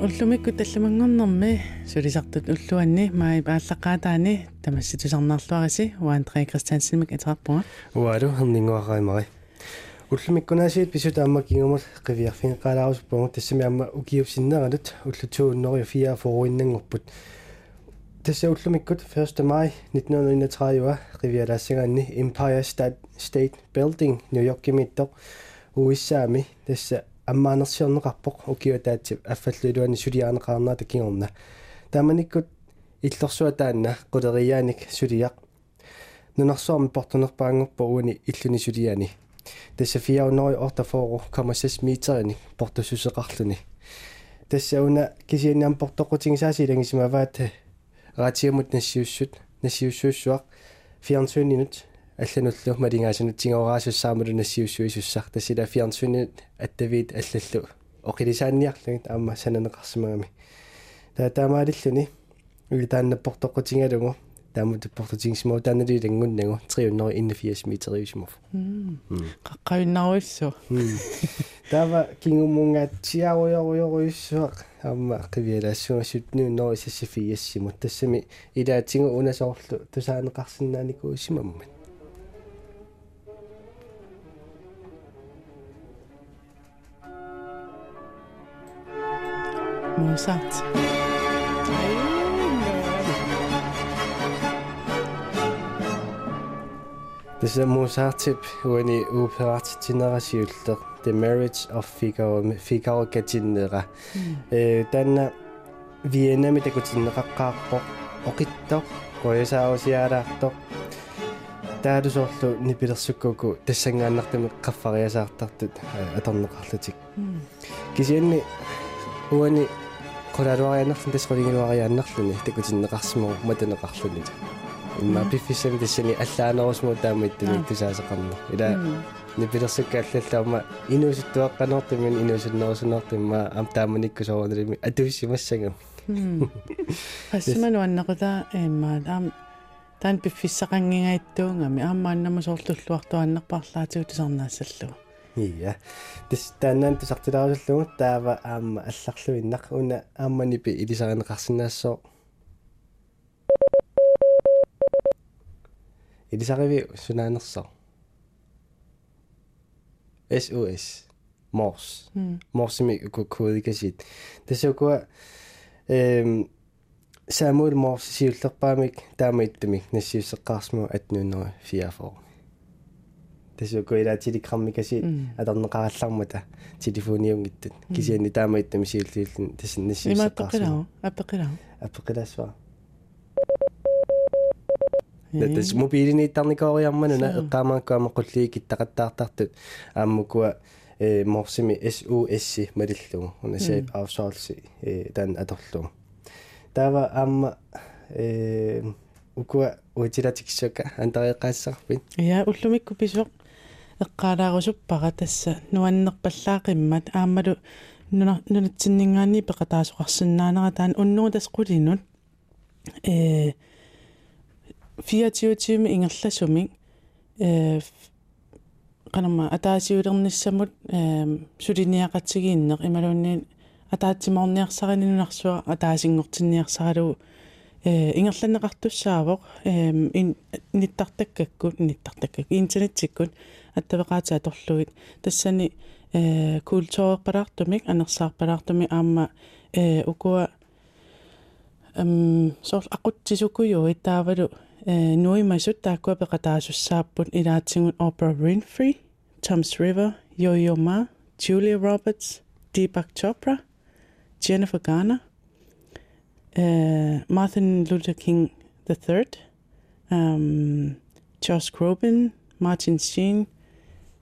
уллумикку талламангорнэрми сулисартут уллуанни маи пааллаққаатаани тамасситусарнаарлуариси уаандре кристиансимик атарпуга уалу хернингуараймари уллумиккунаасиит писута амма кингумул қивиарфинеқалаарусуппугу тассами амма укиупсиннеранут уллутууннери фиа форуиннангорпут тасса уллумиккут 1 май 1939 қивиалаассагаанни Empire State State Building New York кимиттоқ уиссаами тасса аммаанерсиорнеқарпоқ укиутаатсип аффаллулуани сулиаанеқарнаа такингорна тааманиккут иллорсуа таанна қулериааник сулиақ нунарсуарми портунерпаангорпо уани иллуни сулиани тасса фиаунери ортафоору 0,6 метерини портусусеқарлуни тасса уна кисианниам портоқутингисаасилангисимаваат ратиамут нассиуссут нассиуссууссуақ фиарнсуунинут аллануллу малингаасунут тигораасуссаамалу нассиуссуисуссар тассила фиарнсуунит аттавиит аллаллу. Оқилисаанниарлугит аама сананеқарсимагами таа таамаалиллуни ули тааннаппортоққутингалугу таамут портутингсимау тааналилангуннагу 381 метериусимов қаққавиннаруиссу тава кингумунга тиаруйоруйоруиссуақ аама қивиалаассугасутнуу нори сассифиассимут тассами илаатингу унасоорлу тусаанеқарсинааникуусимаммат Mozart. Tässä Mozartip uani uperat tinarasiullaq The Marriage of Figaro Figaro katinera. Э танна Vienna mit takutinneqaqqaarpoq oqittoq qoyasaausiaalaartoq таалусоорлу нипилерсуккуку тассангааннартами qaffariasaartartut аторнеқарлутик кисианни уани qulaluariannarlun tasqulinguluariaannarluni takutinnеқарсиму матанеқарлунит имма пиффисами тассани аллаанерусму таамиттами тусаасеқарну ила нипилерсукка аллаллаама инуусуттуаққанертимин инуусуннерусунертимма ам тааманиккусоорнерими атуиссимассагам ассиману аннақута имма таам таан пиффиссақангигаиттуунгами аамааннаму соорлуллуартуаннерпарлаатигу тусарнаассаллу Iya. Tis taannan tusartilaarusullugut taava aamma алларлуиннақ уна аамманипи илисаринеқарсинаассоо. Илисариви сунаанерсоо. SOS. Морс. Морсими кодикасит. Тасукуа эм Самуэл Морс сиуллерпаамик таама иттамик нассиуссеққарсму 1844 тасуукуилаа тиликкармикаси атернеқараллармута телефониунгиттат кисиани таамаиттами сиуллиуллин тассиннассиссаа имааппеқилаа аппеқилаа аппеқилаасва дэс мобилини тарникоориармануна эққамааккуама қуллиик иттақаттаартартут ааммукуа э морсими SOS малиллугу унасаип авсоалси э тан аторлугу таава аама э укуа уутилатиксака антариэққаассарпит я уллумикку писоқ эққалаарусуппара тасса нуаннерпаллаақиммат. Аамалу нунатсиннингаани пеқатаасоқарсинаанера таан уннуу тас қулинут э 24 ингерласумик. Э канама атаасиулерниссамут э сулиниақатсигииннеқ ималуунни атаатсиморниарсарининунарсуа атаасингортинниарсаралу э ингерланнеқартуссаавоқ. Э ин ниттартаккаккут ниттартаккак интернеттиккут аттавеқаатаа торлугит тассани э культуурпалаартумик анерсаарпалаартуми аама э укуа эм сор ақутсисукуйу итаавалу э нуимасут тааккуа пеқатаасуссааппут илаатсигут Oprah Winfrey, Thomas River, Yo-Yo Ma, Julia Roberts, Deepak Chopra, Jennifer Garner, uh, Martin Luther King III, um, Josh Groban, Martin Sheen,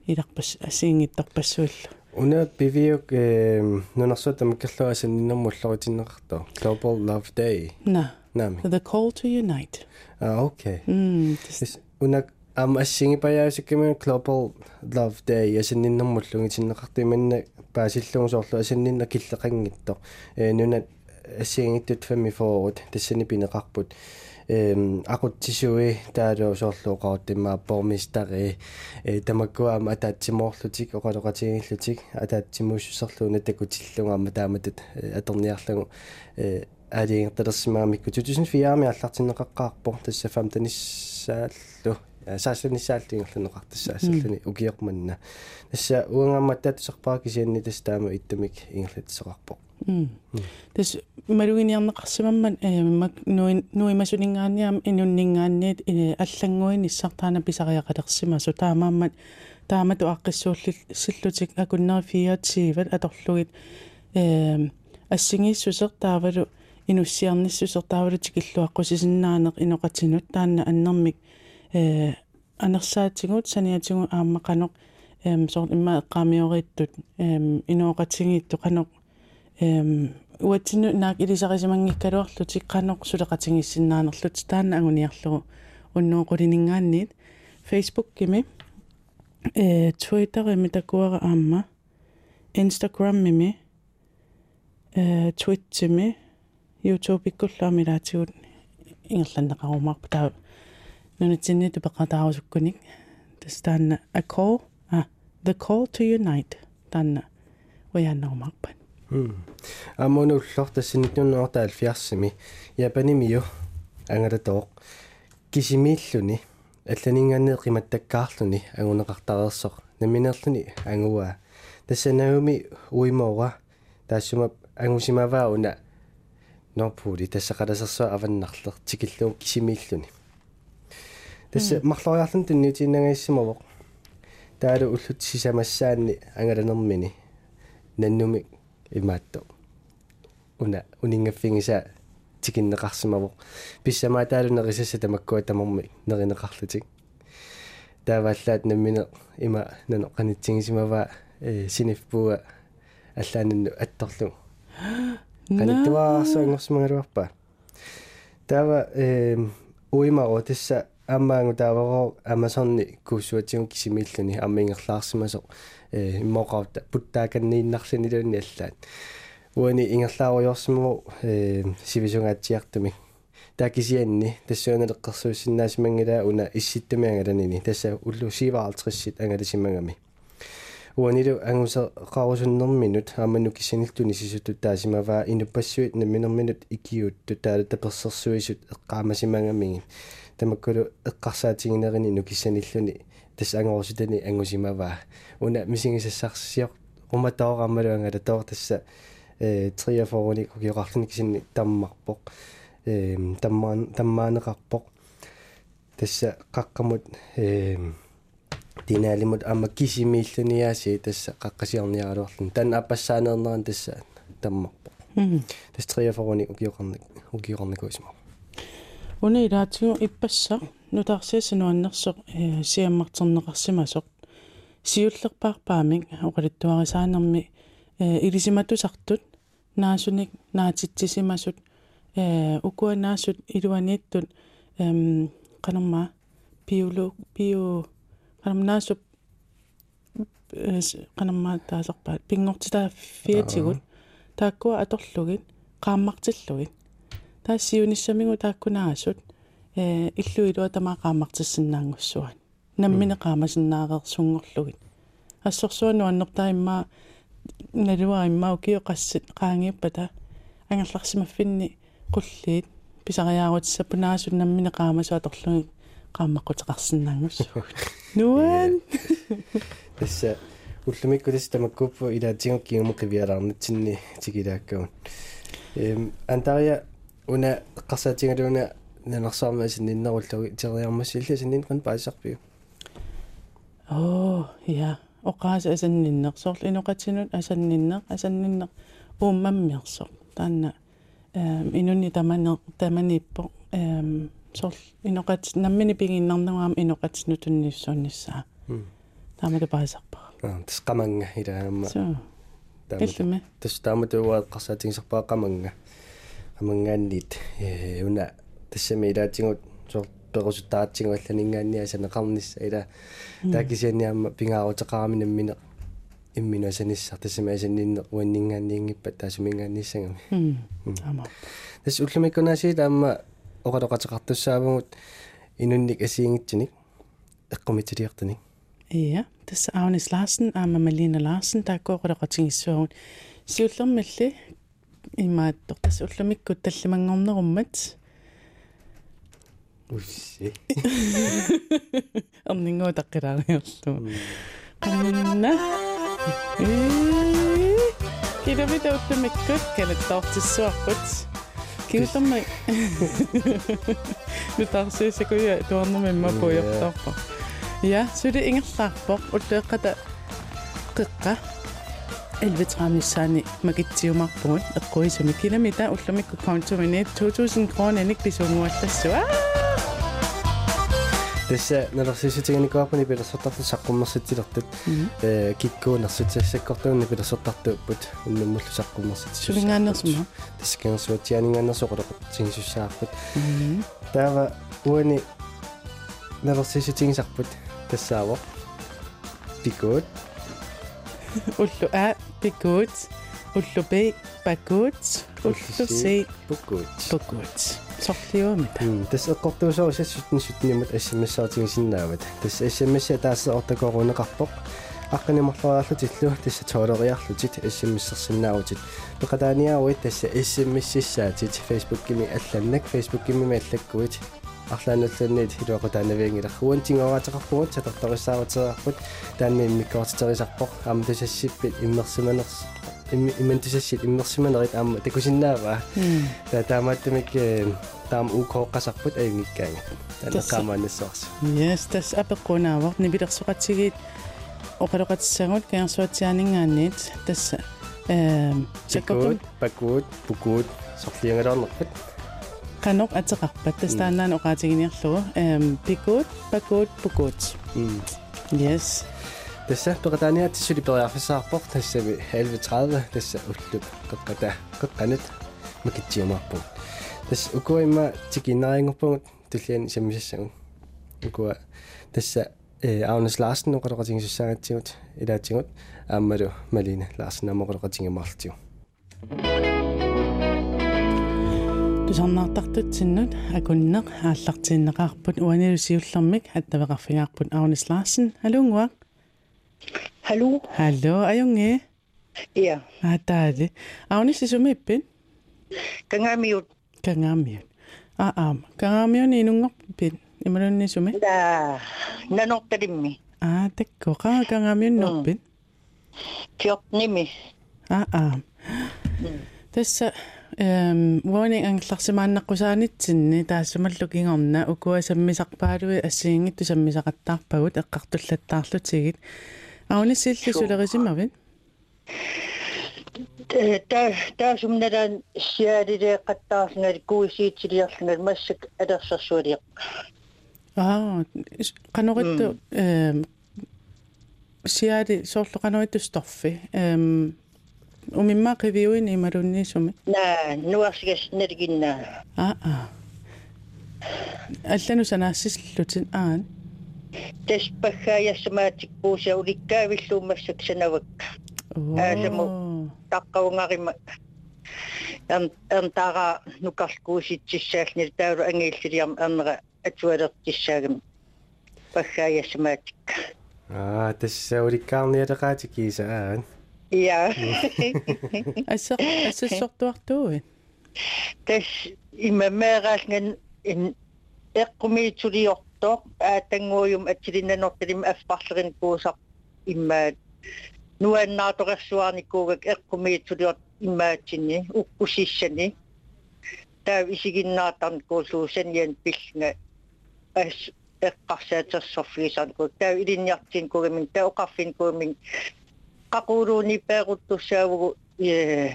иларпас асиингиттарпассуалла уна пивиук э нунарсута маккерлуасан ниннэрмуллоритиннеқартоо Global Love Day. На. Нами the call to unite. А окей. М уна ам ассингипаяасикками Global Love Day. Ясиннэрмуллугитиннеқартиманна паасиллугу соорлу асиннинна киллеқангиттоо э нуна ассиангиттут фамми фоорут тассани пинеқарпут эм акутсисуи таалу соорлууқарут имма бормистари. Э тамаккуаама атаатсимоорлутик оқалоқатигиллутик атаатсимууссерлуна такутиллунгаама тааматат атерниарлугу э алиингталерсимаамикку 2004 аллартиннеқаққарпор тасса 15 сааллу саассанисаалтингерлунеқартассаассаллани укиерманна тасса уангаамматтаат сарпаа кисианни тас таама иттамик ингерлатсоқарпоқ тас малугиниарнеқарсимаммат мак нуи нуимасунингаанниам инуннингаанниит аллангуин иссартаана писариақалерсимасу таамааммат таамату аққиссуулли силлутик акуннерифиатсииват аторлугит. Э ассигииссусер таавалу инуссиарниссусер таавалу тикиллуаққусисиннаанеқ иноқатинут таанна аннэрмик э анерсаатигут саниатигу ааммақанеқ эм сорт имма эққаамиорииттут эм инооқатингиитту қанеқ эм уатсину наак илисарисимангиккалуарлутик қанеқ сулеқатингиссиннаанерлут таана агуниарлугу уннуоқулинингаанниит Facebook кими. Э Twitter ими такуара аама Instagram мими. Э Twitch ми YouTube иккуллаами лаатигут ингерланнеқарумаарпа таа нунатсинни тупеқатаарусуккуник тас таанна a call а the call to unite. Таанна уяаннерумаарпат аммонууллор тассинитнуннуарта алфиарсими япанимиу ангалатоо кисимииллуни алланингааннеэ қиматтаккаарлуни агунеқартареерсоқ наминерлуни ангуа тассанауми уимоора таассума ангусимаваа уна. Норпули тассақаласерсуа аваннарлер тикиллуун кисимииллуни тасса марлориарлун тунниутииннагаиссимавоқ таалу уллут сисамассаанни ангаланермини наннуми имаатто уна унингаффигиса тикиннеқарсимавоқ писсамаа таалунерисасса тамаккуа тамарми неринеқарлутик тааваллаат наммине има нано қанитсигисимава э синифпуа аллаананну атторлу. Каниттуаарсуангорсимагалуарпа таава э уимаро тасса аммаангу тааваро амазонни куусуатсигу кисимииллуни аммингерлаарсимасо э иммоqarta путтааканнииннарсинилуни аллаат уани ингерлааруйорсиму э сивисунгаатсиартуми таакисианни тассуаналеққерсуусиннаасимангилаа уна исситтумиангаланини тасса уллу сиваалтриссит ангаласимагами уанилу ангусе qaarusуннэрминут ааману кисанилтуни сисутут таасимаваа инуппассуит наминерминут икиутту таала таперсерсуисут эққаамасимангамиги тамаккулу эққарсаатигинерини нукиссаниллуни тас ангорсутани ангусимаваа. Уна мисигисассарсиор уматаораммалуангала тоо тасса э триафорони кукиоқарлуни кисинни таммарпоқ э таммаан таммаанеқарпоқ. Тасса қаққамут э динаалимут амма кисимииллуниааси тасса қаққасиарниаралуарлун тан аппассаанернеран тасса таммарпоқ. Тас триафорони укиоқарник укиоқарникуисма уна илаатигу иппасса нутаарсиасануаннерсоқ э сиаммартернеқарсимасоқ сиуллерпаарпаамик оқалиттуарисаанерми э илисиматусартут наасуник наатитсисимасут э укуанаасут илуанииттут эм канамма биолог био канамнаасуп канамма таасарпаат пингортитаа фиатигут тааккуа аторлугит qaammartillugit тааккунаасут э иллу илуа тамаа qaammartissиннаангуссуат наммине qaamasinnaareersunngorlugit ассорсуану аннертаа имма налуа иммау кио qassит qaangiippata ангерларсимаффинни qulliit писариаарутиссапунаасут наммине qaamasuaторлуги qaammaqqutеқарсинаангуссуут нуан! Тасса уллумикку тас тамаккуппу илаатигу кигумуқивиалаарнатсинни тикилааккагун эм антария уна эққарсаатингалуна нанерсаармасин ниннеруллуги териармассилла синнин қан паасарпиу оо я оқааса асанниннерсорл инуқатсинут асанниннеқ асанниннеқ ууммаммиарсо таанна эм инунни таманер таманиппо эм сорл инуқат наммини пигиннарнуаам инуқатсину тунниссуунниссаа таамата паасарпа аа тас қаманга илаамма Иллуми. Тас тааматуаат қарсаатингсарпаа қаманга. Qamангаанниит э уна тассами илаатингут сор перусутаатсигуалланингаанниа санеқарнисса ила таакисианниамма пингаарутеқараминаммине имминуасаниссар тасимаасаннинне уаннингаанниингиппат таасумингаанниссагами ама. Тас уллумиккунаасии таама оқалоқатеқартуссаавгут инунник асиингитсиник эққумитилиартаник ия тасса аунис ларсен аама малина ларсен тааккооқалоқатингиссуагут сиуллермалли имааттор тас уллумиккут таллимангорнеруммат усси арнингуу таққилаариерлу qanna киломитр уллумиккут калаттаортиссуарпут киуллерма нутарсуисакуя туарнумимма пуйортарпа я сули ингерлаарпоқ уллеэққата қиққа элвитраамиссаани макитсиумарпугут эққуисуми киломита уллумикку каунтумини 2000 крооненик писунгуаллассуа тасса налерсиситиганикуарпани пилерсортарту саққуммерситилертут э киккуунерсутиассаккортуунни пилерсортартууппут уннуммуллу саққуммерсити сулингаанерсума таскингерсуатианингannерсоқолоқ таава уани налерсиситигисарпут тассаавоқ пикуут уллу а пикуут уллу бе пакуут уллу си пукуут пакуут сорлиумита тас эққортуусоо сассутни сутнимат ассимассаатигисиннаават тас ассимасса тааsse ортакорунеқарпоқ аққанимарлуаарлут иллу тасса тоолериарлутит ассимиссерсиннаавутит пеқатааниауит тасса ассимиссиссаатит фейсбуккими алланнак. Фейсбуккими аллаккуит арлаануллунниит хилуақутаанавиангила хуантингораатеқарпугут сатартарissaaruтераарпут таанни миккоортитерисарпоқ аама тасассиппит иммерсиманерс имментисассит иммерсиманерит аама такусиннаава та таамааттамик таам укооққасарпут аюнгиккаага танеққамаанассуарси yes тас апеққунаавор нибилерсоқатсигиит оқалоқатиссагут каерсуатсианингаанниит тасса эм саккут пакут пукут сорлиангалаарнерпат qanoq ateqarpat tastaanaan oqaatigiниарлугу эм пикут пакут пукут yes тасса пеқатааниа тиссули периарфиссаарпоқ тассами 11:30 тасса уллуп қеққата қеққанат макитсиумаарпу тасс укуимма тикиннарингорпугут туллиани саммисассагун укуа тасса э аунас ларсен оқалоқатингиссаагатсигут илаатсигут ааммалу малина ларсен амоқалоқатингимаарлтиу тусарнаартартутсиннут акуннеқ ааллартииннеқарпут уанилусиуллермик аттавеқарфигаарпут аунис ларсен халунгуа Hallo? hallo ajunge Ja, атаали аунис исумиппин kangamiut кангаамиут аа аа кангаамиуни инунгорпит ималуннисуми da nanortalimmi аа такко қаа кангаамиуннорпит tiornimi аа аа тасса эм warning англарсимааннаққусаанитсинни таассамаллу кингорна укуа саммисарпаалуи ассиингитту саммисақаттаарпагут эққартуллаттаарлутигит аунисилли сулерисимавит ta ta sumnaran siarire qattaarngal kuisiitiliarlungal massак алерсэрсуалиақ аа каноритту эм сиади соорлу каноритту сторфи эм умимма кивиуин ималуннисуми на нуарсигас налигинна аа аа аллану санаассиллутин аан тас паггааяссамаатикпууса уликкаавиллуумассак санавак аасаму таққавунгарима ам ам тара нукарлкууситсиссаални таалу ангииллилиарм арнера атуалертиссаагам паггааяссамаатик аа тасса уликкаарниалеқаатикииса аан я асса ассассортуартууи тас имамераалган ин эққумиитсулиортоо аатангуйум атсилиннанорталим аффарлерин куусақ иммаат нуаннааторерсуарникуугак эққумиитсулиорт иммаатсинни уккусиссани таа исигиннаатарн куулуусан ян пиллнга ас эққарсаатерсорфигисарн куу таа илинниартин кугамин таа оқарфин кугамин qaquluuni peequttussaavugu ee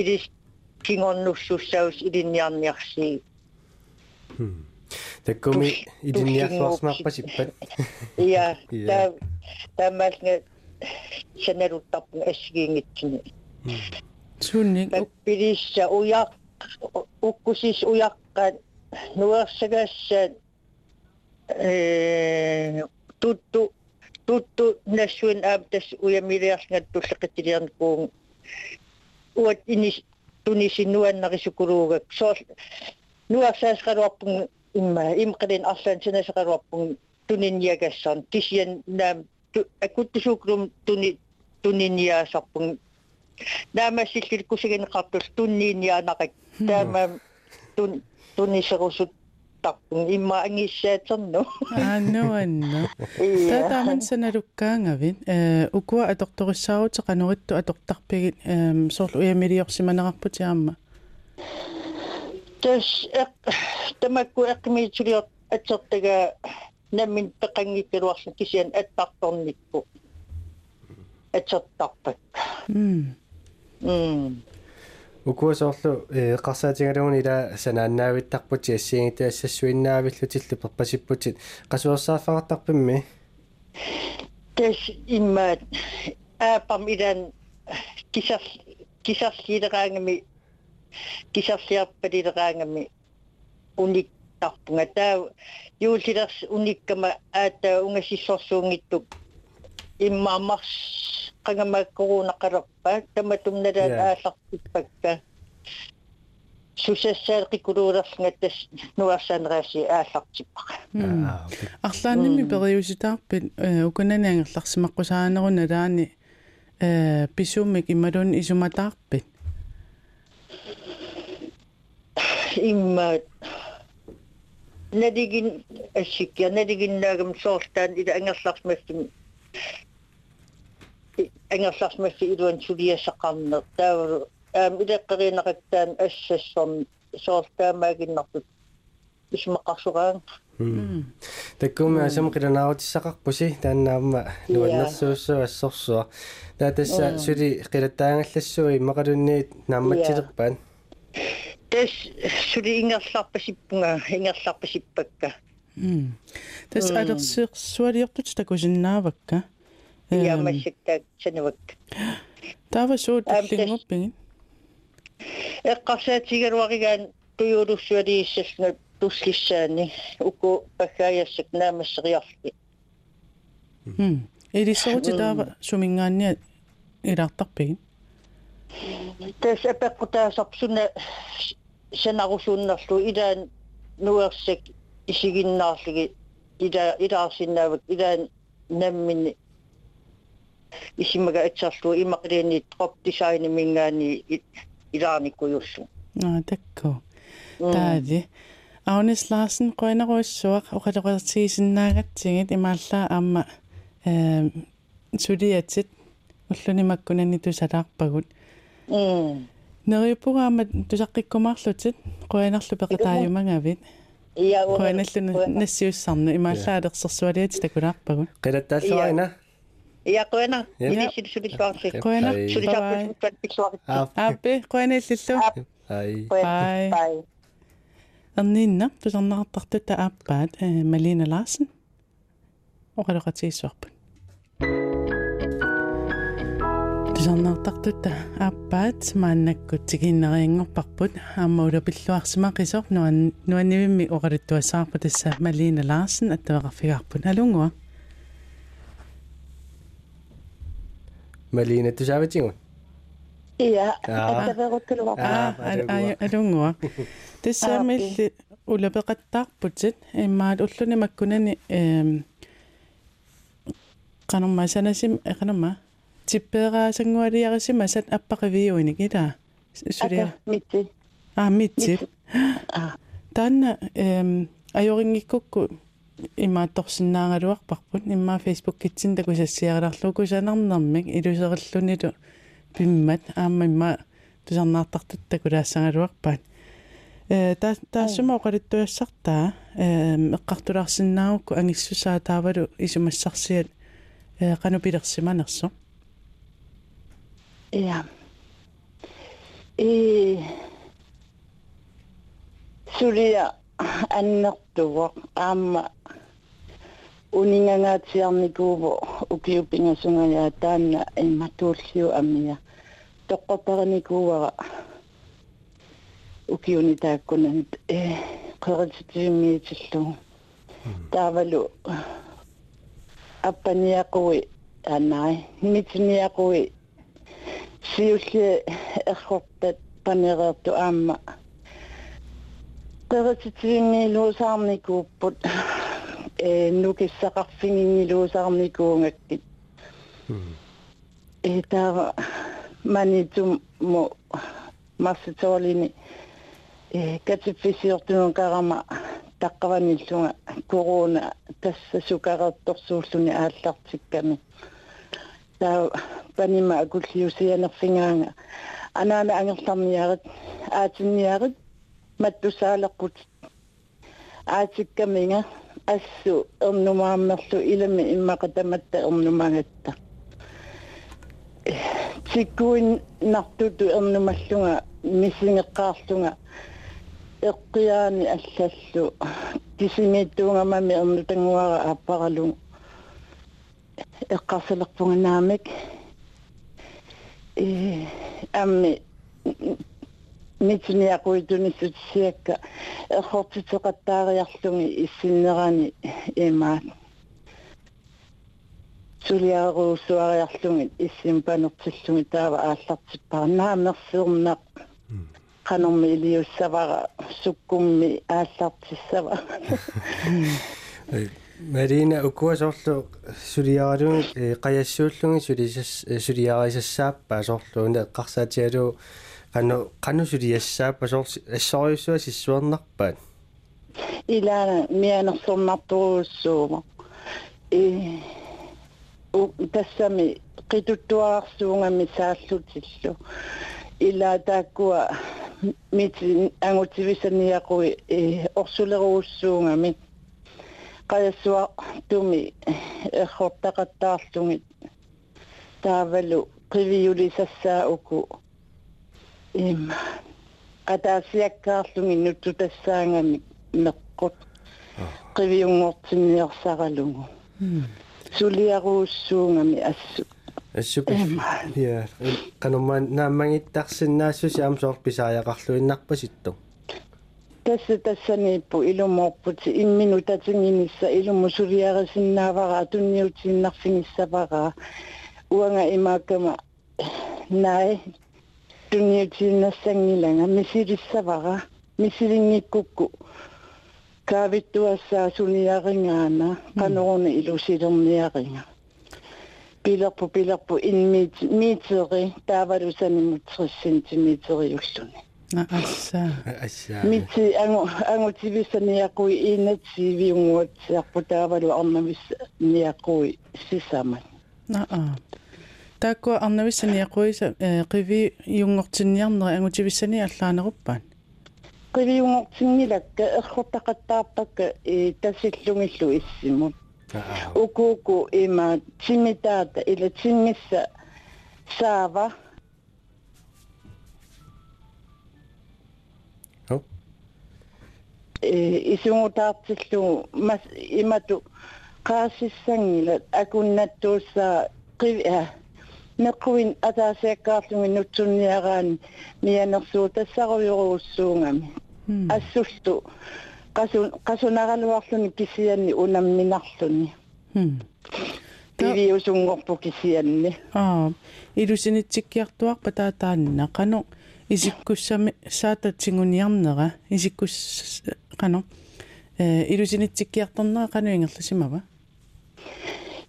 ilis kingornussussaaus ilinniarniarsi таккуми илинниарсуарснаарпасиппат ja Ja. ta tamalnga sanaluttarpun assигиингитсини суунник паппилисса уяқ уккусис уяққат нуерсагаассаат э тутту tuttu nassuin aamtas uyamiliarlngattulleqitiliarnikuun uat inis tunisinuannarisukulugak soor nuarsaasqaluarpun imma imqalin arlaan sinasaqaluarpun tuninniagassaan tisian naam akuttusuukulum tuni tuninniaasarpun naamassillil kusigineqartul tunniinniaanaqak taama tun tuniserusut tarpun imma angissaaternu ааннуанна татааман саналуккаангавит э укуа аторториссаарутеқанеритtu атортарпигит эм соорлу уямилиорсиманеқарпутиаама тас тамакку эқмиитсулиор атсертага наммин пеқангиккалуарса кисиан аттарторникку атсертарпак м м укуасоорлу э қарсаатингалугни ила санааннаавиттарпути ассиингита ассассуиннаавиллутиллу перпасиппутит qasuorsaaffaqartarpimmi тас имма аапам идан кисар кисарлилераангами кисарлиарпалилераангами уник тарпунга таа юулилерс униккама аата унгасиссорсуунгиттук иммаамарс qangamakkuruunaqarappa tamatумналаат аалларпиппакка сусассаалqikuluulerlngattas nuarsaaneraasi ааллартиппаqa арлаанними периуситаарпит укунанаангерларсимаққусаанеруна лаани э писуммик ималун исуматаарпит имма надигин ассиккия надигиннаагам соорлтаан ила ангерларсмассим ангерларсмасси илуан сулиассақарнер таавалу аам илеққаринеқаттаан ассассорн соорлтаамаагиннартут исмақарсураан таккуми асам қиланаарутиссақарпуси тааннаама нуаннэрсууссу ассорсуа таатасса сули қилаттаангаллассуи мақалунниит наамматсилерпаан тас сули ингерларпасиппунга ингерларпасиппакка м тас алерсиерсуалиортут такусиннаавакка иамасситтаак санавак тава суут лингуппиги эққарсаатигалуаригаан туйуулуссуалииссасна туслиссаани уку паккаяссак наамассериарли м элисорути тава сумингаанниа илаартарпиги тас апеққутаасарпсуна санарусууннерлу илаан нуерсак исигиннаарлиги ила илаарсиннаавак илаан наммини исимага атсарлу имақлиани троп дизайн мингаани илаарниккуйуссу аа такко. Таади Агнес Ларсен қойнеруиссуақ оқалеқартигисиннаагатсигит имааллаа аама э сулиатсит уллунимаккунани тусалаарпагут. М нериуппугаама тусаққиккумаарлутит қойнерлу пеқатаажумангавит я қойналлуна нассиуссарна имааллаа алерсерсуалиати такулаарпагут қилаттааллуарина я коена Ja. илисил сулисуарси қойна Ай. сулисуарпут пиксуарит аа ааппи қойналлиллу ай. Bye. бай. Erninna, tusarnaqartartuta aappaat eh, Malina Larsen. Oqaloqatiissuarput. Tusarnaqartartuta aappaat maannakkut tiginneriangorparput aamma ulapilluarsimaqisor nuan nuannivimmi oqaluttuassaarput tassa Malina Larsen attavaqarfigaarput. Alungua. малина тусааватигун я Аа. атаверуттулуар Аа, Ah, alungua. Tissaamilli ulapeqattaarputit immaat ulluni makkunani eem qanorma sanasim eqanorma tippeeraasangualiarisima sat appaqiviuinik ila sulia митси ah mitsi аа taanna eem ajoringikkukku имаатторсиннаагалуарпарпут имма фейсбук китсин такусассиараларлу кусанарнэрмик илусериллуниlu пиммат аама имма тусарнаартартут такулаассагалуарпаат э та таассума оқалиттуяссартаа э эққартулаарсиннаагукку ангиссусаа таавалу исумассарсиат э канупилерсиманерсо Ja. Eh, ee, sulia annertuvoq aamma uningangaatsiarnikuuvo ukiupingasungajaa taanna immatuulliu amia toqqoparinikuuvara ukiunitaakkunanit ee eh, qerilsitiimmiitillugu hmm. taavalu appaniaqui anai nimitiniaqui сиулли эрхортат панереерту аама перетитингилуусаарникууппут э нукиссақарфингингилуусаарникуунгаккит э таа манитум мо масситоолини э катиффисиортунун карама таққаваниллунга корона тасса сукареэрторсууллуни ааллартикками. Таа панима акуллиусианерфингаанга анаана ангерларниарит аатинниарит маттусаалеққут аатиккаминга ассу эрнумааммерлу илами иммақатаматта эрнумагатта тиккуин нартуту эрнумаллунга мисингеққаарлунга эққиаани аллаллу кисимиттуунгамами эрнутангуара ааппаралу эққарсалерпунганаамик э амми митсиниақуитуниссутсиакка эрхортитеқаттаариарлуги иссиннерани имаат сулиаруусуариарлуги иссимпанертиллуги таава ааллартиппара наамерсиернақ канорми илиуссавара суккумми ааллартиссава Марина укуасорлу сулиаралуги қаяссууллуги сулисас сулиарисассааппа соорлууна эққарсаатиалу qanu qanu suliassaappa soor assoriussua sissuernarpaat ilaana mianersornarturuussuuma э у тассами qituttuarsuungami saallutillu ила тааккуа мити ангутивисаниақуи э орсулеруussуунгами qаяссуа туми эрхортақаттаарлугит таавалу qiviyulisassaaku им атаасиаккаарлуги нутту тассаангами меққут qivиунгортинниорсаралугу сулиаруussуунгами ассу. Ассуп я кануман нааммагиттарсиннаассуси аамсоор писааяқарлуиннарпаситту tasetasanippu e ilumuuqput imminu tatinginissa e ilumusuliarasinnaavaqa atunniutiinnarfinissavaqa uanga imaakkama e nai tunniutiinnassangilanga misilissavaqa misilinngikkukku kaavittuassaa suniaringaana qanoruna mm. ilusilerniaringa pilerpu pilerpu inmiit miiteri taavalusanimut 30 sentimeteriulluni мисилингиккукку каавиттуассаа сулиарингаана каноруна илусилерниаринга пилерпу пилерпу инмит митери таавалусанимут 30 сантиметриуллуни аасса ассаа мити ангу ангутивисаниақуи иинатсивиунгуатсиарпу таавалу арнавис ниақуи сисаман аа таакку арнависсаниақуиса qivi юнгортинниарнери ангутивиссани аллаанеруппаан qivиунгортингилакка эрхортақаттаарпакка и тасиллунгиллу иссимут укууку има тимитаата ила тингисса саава э исунгутаартиллу мас имату qaasiссангила акуннаттууссаа qivia nequin ataasiakkaarlungi nutsunniaraani mianersuu tassaruyoruussuungami assultu qasun qasunaraluarluni kisianni unamminarluni tivi usungorpu kisianni аа илусинитсиккиартуарпа таатаанна қано исиккуссами саататсигуниарнера исиккус қано э илусинитсиккиарторнера қано ингерласимава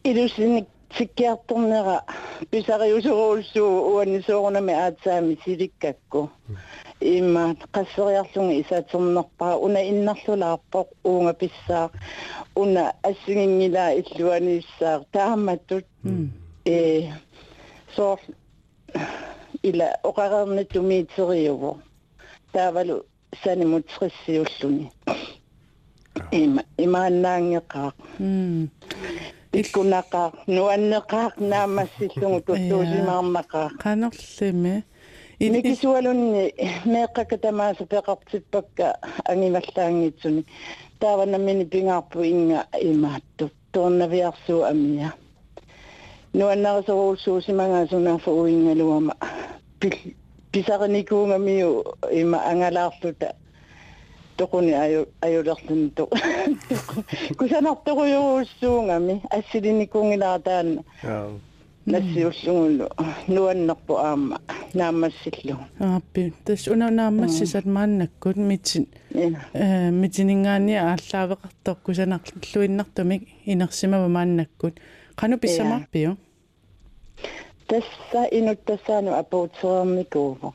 илусиник сиккиарторнера писариусуруулсуу уаннисуорунами аатсаами силиккакку имма qasseriarlungi isaaternerpaa una innarlulаарpoq uunga pissaa una assingingilaa illuaniissaar taammattut э соор ила sani mutsirisi yohluni ah. ima imaannaangeqaaq hmm. ikkunaqaaq nuanneqaaq naamassillugu tuttuusimaarmaqaaq qanerlimi mikisualunni meeqqaka tamaasa peqartippakka angimallaangitsuni taavanamini pingaarpu inga imaattu. Tuornaviarsuu amia. Nuannarisoroulsuusimangaasunaafo uingaluama pil уингалуама писарникуунгамиу има ангалаарлута токуни аю аюлерлун то кусанарторуйуруссуунгами ассилиникунгиларатаана аа нассиуллугуллу нуаннерпу аама наамассиллу ааппи тас унанаамассисат мааннаккут митсин э митинингаани ааллаавеқартор кусанарлуиннартумик инерсимава мааннаккут кану писсамарпиу tässä inuttasan about suomi kuva.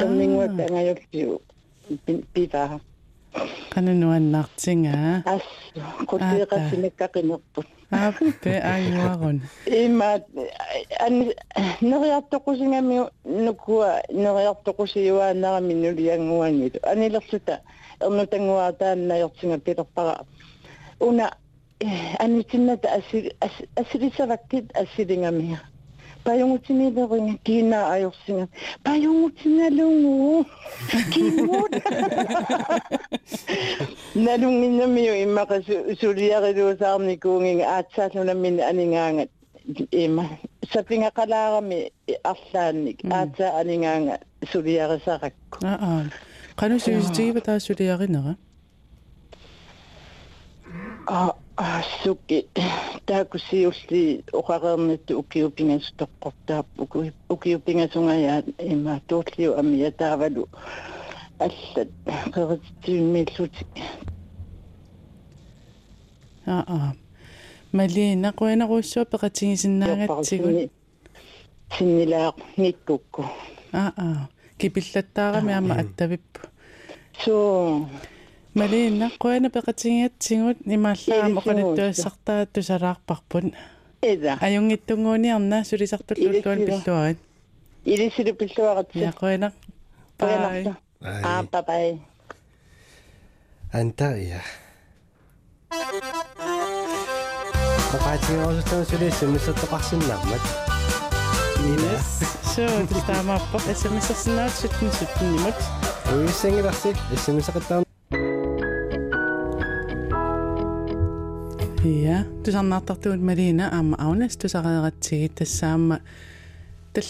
Tommin vaikka ei ole pivää. Kana nuannartingaa. As, kutiqasinakkaqinerput. Aappe aanguarun. Ima an neriartoqusingami nukua neriartoqusiyuaannarami nulianguangilu. Anilersuta ernutanguartaannayortinga pilerpara. Una anitinnata asilisavakkit asilingamiha. payongutini lewing kina ayoksinga payongutina lungu kimur nalungina miyo imaka suliarilusaarnikunging aatsaaluna min aningaangat ima sapingaqalaarami arlaannik aatsaa aningaanga suliarisarakku aa qanu suisitigiba taa suliarinera ассуки таакусиулли оқареернатту укиупингас тоққортаап укиупингасунгаyaa има тоотлиу амия таавалу. Аллат қеритсииммиллути аа аа. Малина қуинеруссуа пеқатигисиннаагатсигут синнилаа никкукку аа аа. Кипиллаттаарами ама аттавиппу соо малина қуина пеқатигиатсигут имааллаама оқалиттуассартаат тусалаарпарпут эда аюнгиттунгууниарна сулисартуллууллуан пиллуарит илисилу пиллуаратси я қуина бай а бай антая Папаатингорсутан сулиссам миссаттоқарсиннаамат Yes. So, das da mal auf SMS снаат Ja, du sa natartuut Marina aama aunas tu saqaeratsigit tassaama tal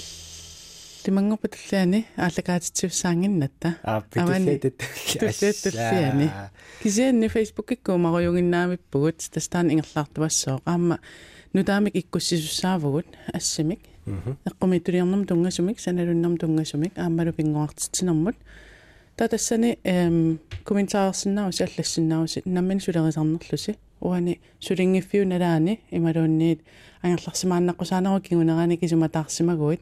limangorpa tullaani ааллакаатитсивсаангиннатта ааппитуллаатат туллааттуллиани кисианни фейсбук икку маруйунгиннаамиппугут тастаан ингерлаартуассоо аама нутаамик иккуссисуссаавгут ассамик эққуми тулиарнам тунгасумик саналуннам тунгасумик аамалу пингуартитсинэрмут та тассани эм комментаарсиннаавси аллассиннаавси наммин сулерисарнерлуси уани сулингиффиу налаани ималуунниит ангерларсимааннаққусаанеру кигунераани кисуматаарсимагуит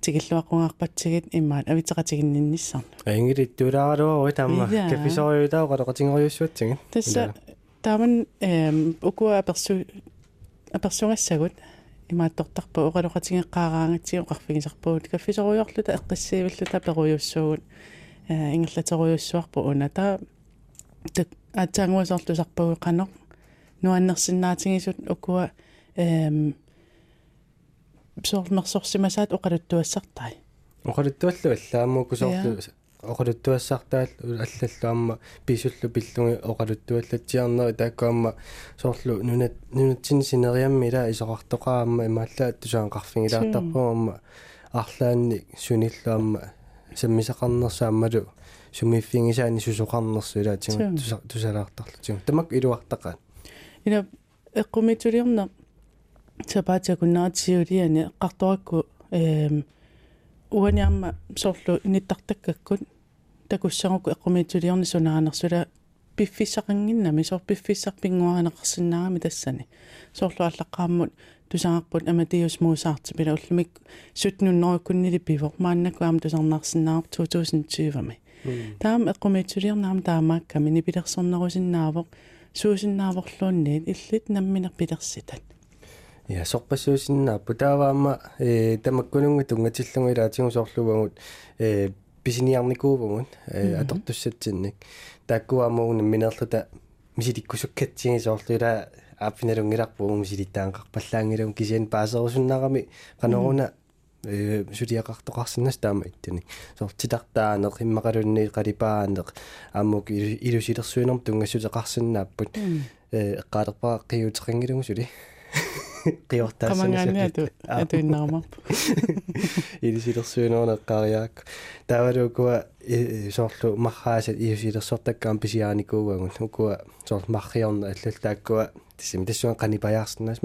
тигиллуаққунгаарпатсигит иммаат авитсеқатигиннинниссарна ангилиттулааралуа тамма Иа. кафисориутаа qalaqatinngoriussuatsigit тасса тааман эм укуа аперсу аперсугассагут. Имааттортарпу оқалоқатингеққаараангатсиу оқарфигисарпуут каффисоруйорлута эққиссиивиллута перуйуссуугут э ингерлатеруйуссуарпу уна та так нуаннерсиннаатингисут укуа эм соормерсорсимасаат оқалуттуассартай оқалуттуаллу аллаамму кусоорлу оқалуттуассартаал аллаллуамма писуллу пиллуги оқалуттуаллатсиарнери тааккуамма соорлу нунат нунатсин синериамми ила исоқартоқаамма имаалла тусаанқарфигилаартарпуамма арлаанни суниллуамма саммисақарнерсааммалу сумиффингисаани сусоқарнерсу ила тига тусалаартарлу илуартақаат ина эққумитулиорна сапаатакуннаатсиулиани эққарторакку эм уаниарма соорлу иниттартаккаккут такуссагуку эққумитулиорни сунаанерсула пиффиссақангиннами соор пиффиссарпингуаранеқарсинаарами тассани. Соорлу аллаққааммут тусаагаарпут аматиус муусаарти пила уллумик сутнуннеруккуннили пивор мааннакуам тусарнаарсинаарп 2020ми таам эққумитулиорнаам таамаакками нипилерсорнерусиннаавоқ суусиннааворлуунниит иллит намминер пилерситат я сорпассуусиннаа путааваама э тамаккунунга тунгатиллугу илаатигу соорлугагут э писиниарникуувгут э атортуссатсинник тааккуаамуугун минерлута мисиликкусуккатсиги соорлуила ааффиналунгиларпуу мисилиттаанқарпаллаангилун кисиан паасерусуннарами каноруна э сулиақартоқарсиннас таама иттани сортитартаанеқ иммақалунни қалипаанеқ ааммук илусилерсуинерм тунгассутеқарсинааппут э эққаалерпаа қиутеқангилугу сули qamangani atu atu innarmarpu илисилерсуинуунеққариаак таавалукуа соорлу марраасат иусилерсортаккаам писиааникуугагун укуа соор марриорна аллалтааккуа тисим тассуан канипаяарснаас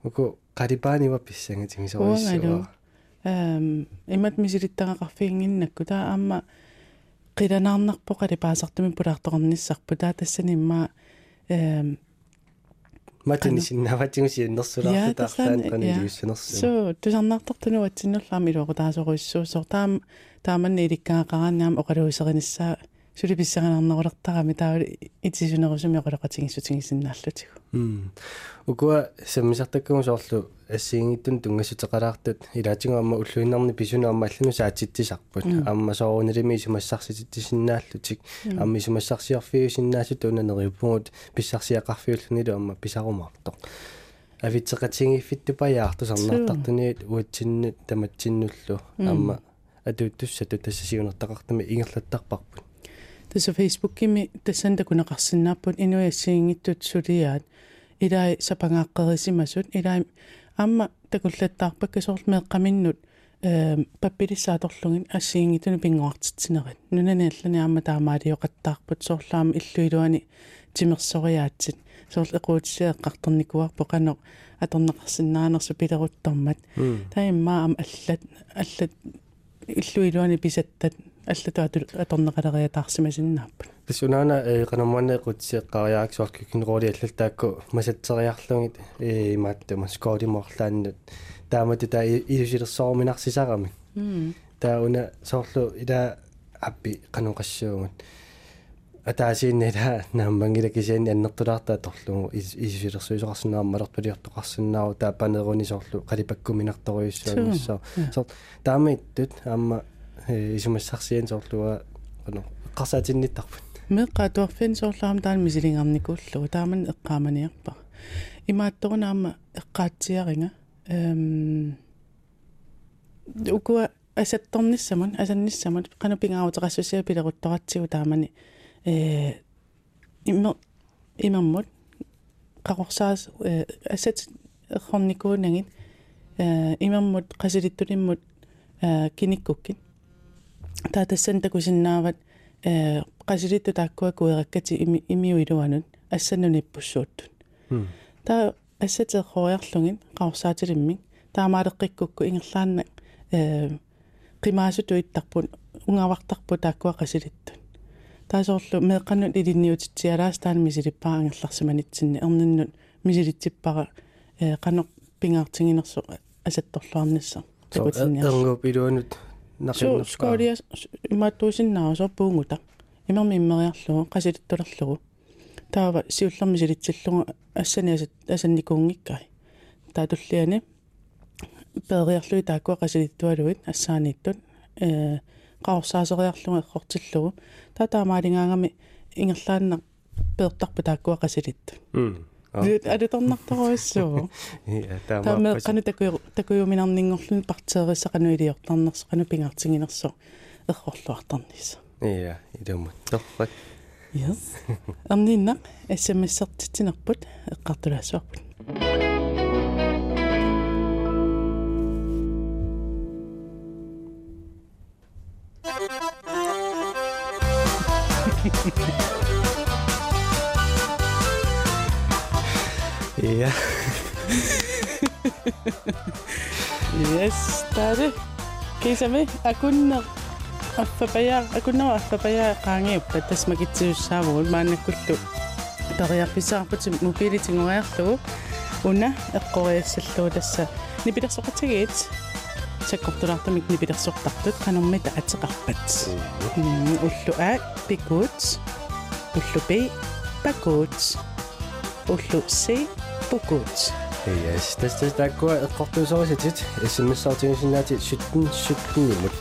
маама мисилитақарусуннарами суу уку qalipaaniwa pissangatimisoriissua эм имат мисилиттагақарфиингиннакку таа аама қиланаарнарпо қалипаасартуми пулаарторнissaarпу таа тассани имма эм матинисиннаватигусииннэрсулаартаарлаан канилиуссинерсу соо тусарнаартартуну атсиннерлаами илуоқутаасоруиссуусоо таам тааманни иликкаақарааннаам оқалуисеринissaa сулиписсаганарнерулертарами таа итисунерусуми оқалоқатингиссутингисиннааллутигу м укуа саммисартаккугу соорлу ассиингиттун тунгасутеқалаартут илаатингуамма уллуиннарни писунаамма аллану саатиттисарпут аама соорунилими исумассарсититтисиннааллутик аама исумассарсиарфиусиннаасут унанериуппугут писсарсиақарфиуллунилу аама писарумаартоқ авитсеқатингиффитту паяарту сарнаартартуни уатсинну таматсиннуллу аама атууттуссату тассасигунертақартами ингерлаттарпарпут тасса фейсбуккими тассан такунеқарсинааппут инуяссиингиттут сулиаат илаи сапангааққерисимасут илаи аама такуллаттаарпакка соорлмеэққаминнут э паппилиссааторлугин ассиингитуни пингуартитсинерит нунани аллани аама таамаалиоқаттаарпут соорлаама иллуилуани тимерсориаатсит соорл эқуутсиэққарторникуарпо қано аторнеқарсинаанерсу пилеруттормат таимма аама аллат аллат иллуилуани писаттат аллату ату аторнеқалериатаарсимасиннааппут тасунаана э канамманеқутсиэққариааксуарки кинроли аллалтаакку масатсериарлугит э имааттума скоодимоорлааннут таамати таа илусилерсоорминарсисарами тауна соорлу ила аппи каноқассуугут атаасииннила нааммангила кисиани аннертулаартаа торлугу исусилерсуисоқарсинааммалерпалиортоқарсинаару таапанеруни соорлу қалипаккуминарторуиссуамиссаа соор таамаиттут аама исумассарсиан соорлуга қано эққарсаатинниттарпут меққатуарфин соорлаам таан мисилингаарникууллугу тааман эққааманиарпа имаатторунаама эққаатсиаринга эм укуа асатторниссамун асанниссамут канупингааутеқассусиа пилерутторатсигу таамани э имма имаммут қақорсаас э асат эрхорникуунагит э имаммут қасилиттулиммут э киниккуккин таатассан такусиннаават э qasilitu taakkua kuerakkati imi imiuiluanut ассануниппуссууттут таа ассатерхориарлугин qaorsaatilimmi таамаалеққиккукку ингерлаанна э qimаасуту иттарпут унгавартарпу тааккуа qasilittut таасоорлу меэққаннут илинниутитсиалаас таана мисилиппаа ангерларсиманитсинни ерниннут мисилитсиппара э қано пингаартингинерсо асатторлуарнisса такутинниарсо илуанут нақиннерсаа скориа имааттуусиннаа сорпуунгута имерми иммериарлугу qasilittulерлугу таава сиуллерми силитсиллугу ассани асат асанникуунгиккай таатуллиани пеериарлуи тааккуа qasilittуалуит ассааниттут э qaorsaaseriarlugu eqqortillугу таатаамаалингаангами ингерлаанна пеэртарпу тааккуа qasilittу алуторнарторуиссуу я таама таама қану такуй такуйуминарнингорлун партериссақану илиортарнерс қану пингартингинерсо эрхорлуартарнис я идэммут торрак yes амнинна смс-сертитинерпут эққартулаасуарпут Ja. yes tare kisame akunna аффапая акуннава аффапая qaangiuppa tasmakitsuussaavugut maannakkullu tariarpissaarput mobilitiнгуриарлугу уна эққориассаллуу тасса нипилерсоқатигиит саккортулаартамик нипилерсортартут канэрмита атеқарпат уллу а пикут уллу б пакут уллу с пукут Yes, das das da går эққортуусорисатит смс-саатигисиннаати 17 17 имут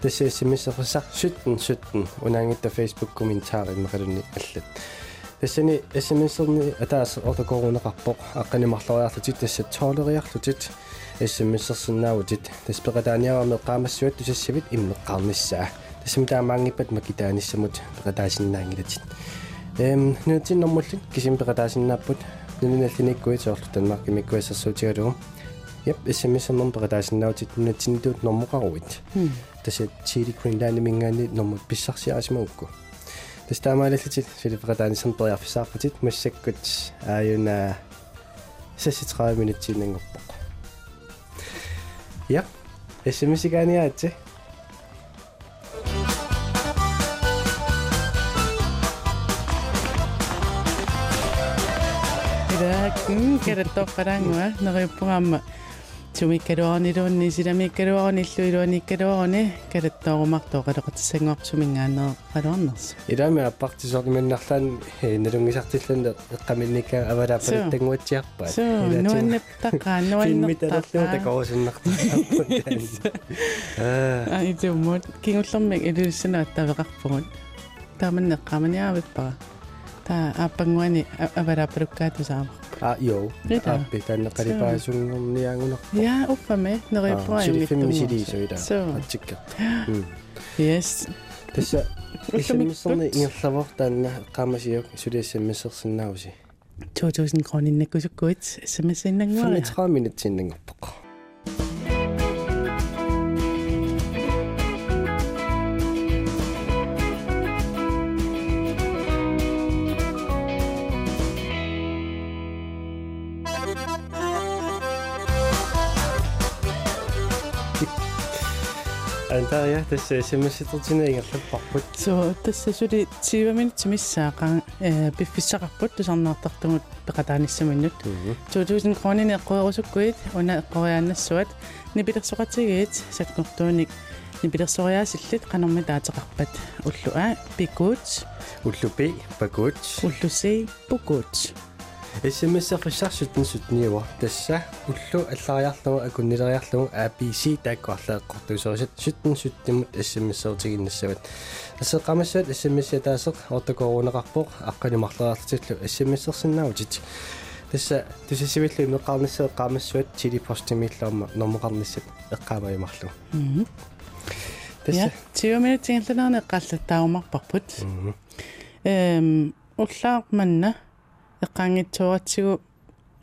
тасси смс-сарфасар 17 17 унаангитта facebook комментари мақалунни аллат тассани смс-эрни атаас ортакорунеқарпоқ аққанимарлориарлутит тасса тоолериарлутит смс-ерсиннаавутит таспеқатааниараме қаамассуат тусассавит иммеққарниссаа тассами таамаангиппат макитааниссамут пеқатаасиннаангилатит эм нутиннэрмуллут кисимпеқатаасиннааппут нунналлиниккуит соорлу танмарки миккуассерсуутигалугу яп смсмм пекатаасиннаутит нунатсинитуут нормоқаруит таса чили квинлаани мингаани нормут писсарсиаасимаукку тас таамаалаллитит филиппекатааниссан периарфисаарпутит массаккут ааюна саситраа минутсиинангорпоқ яп смсикааниаатси Irakin kertoqarangua neriuppungaamma sumikkaluarniluunni silamikkaluarnillu iluanikkaluarni kalattorumartoo qalaqatissanguarsumingaanner qaluarnersu илаами аппартисорлиманнарлаан налунгисартиллунне эққаминникаа авалааппалаттангуатсиарпаат so nuannettaqaa филмиталерлуу nuannertaqaa такорусиннартарпут аа а итуммут кингуллэрмик илуссанаа тавеқарпугут тааманнеққаманиаавиппара таа ааппангуани авалааппалуккаатусаама а йо. Рита. аппи таннеқалипаасунгорниаагунар я уффаме нериуппуа силиффимми силисуила so атсикка yes. Тасса Уллумик исэммиссерни ингерлавор таанна qaamasiuk сулиассаммиссерсинааруси 2000 kroninnekusukkuit sms-innanguaria 35 минутсиннангорпоқ антария тасса смситертина ингерлаппарпут so tassa suli 20 minut missaaqa э пиффиссақарпут тусарнаартартугут пеқатааниссаминнут 2000 kronin эққуерусуккуит уна эққориааннассуат нипилерсоқатигиит саккортууник нипилерсориаасиллит қанерми таатеқарпат уллуа пикут уллупи пакут уллусей пукут смсэқиссарсутэн сутниуа тасса уллу аллариарлугу акуннилериарлугу ABC тааккуарлаэққортуусерисат суттэн суттимут смсэртигиннассават ассеққамассаат смс таасеқ ортокорунеқарпоқ аққалимарлераартиллу смсэрсинаутит тасса тусисивиллу имеққарнассаа қаамассуат чили постимиллаарма нормоқарниссат эққаамаимарлу я тасса 20 minut ингерланерне эққаллаттаумарпарпут эм уллаарманна эққаангитсуатсигу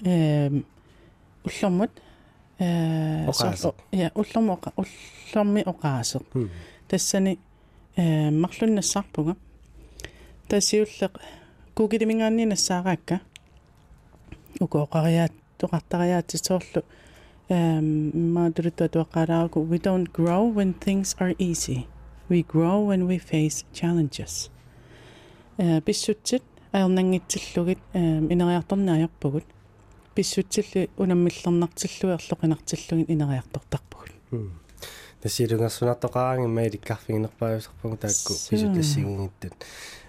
эм уллэрмут э Оқаасеқ. я уллэрми оқа уллэрми оқаасеқ тассани э марлуннассарпуга тассиуллеқ кукилимингаанни нассаараакка укооқариаат тоқартариаатсоорлу эм маадурутта туаққалаарку we don't grow when things are easy we grow when we face challenges э писсутсит аернангитсиллугит инериарторнааярпугут писсутсилли унаммиллернартиллуи ерлоқинартиллугит инериартортарпугут тассилунгерсунартоқаранги маиликкарфигинерпаависарпугу таакку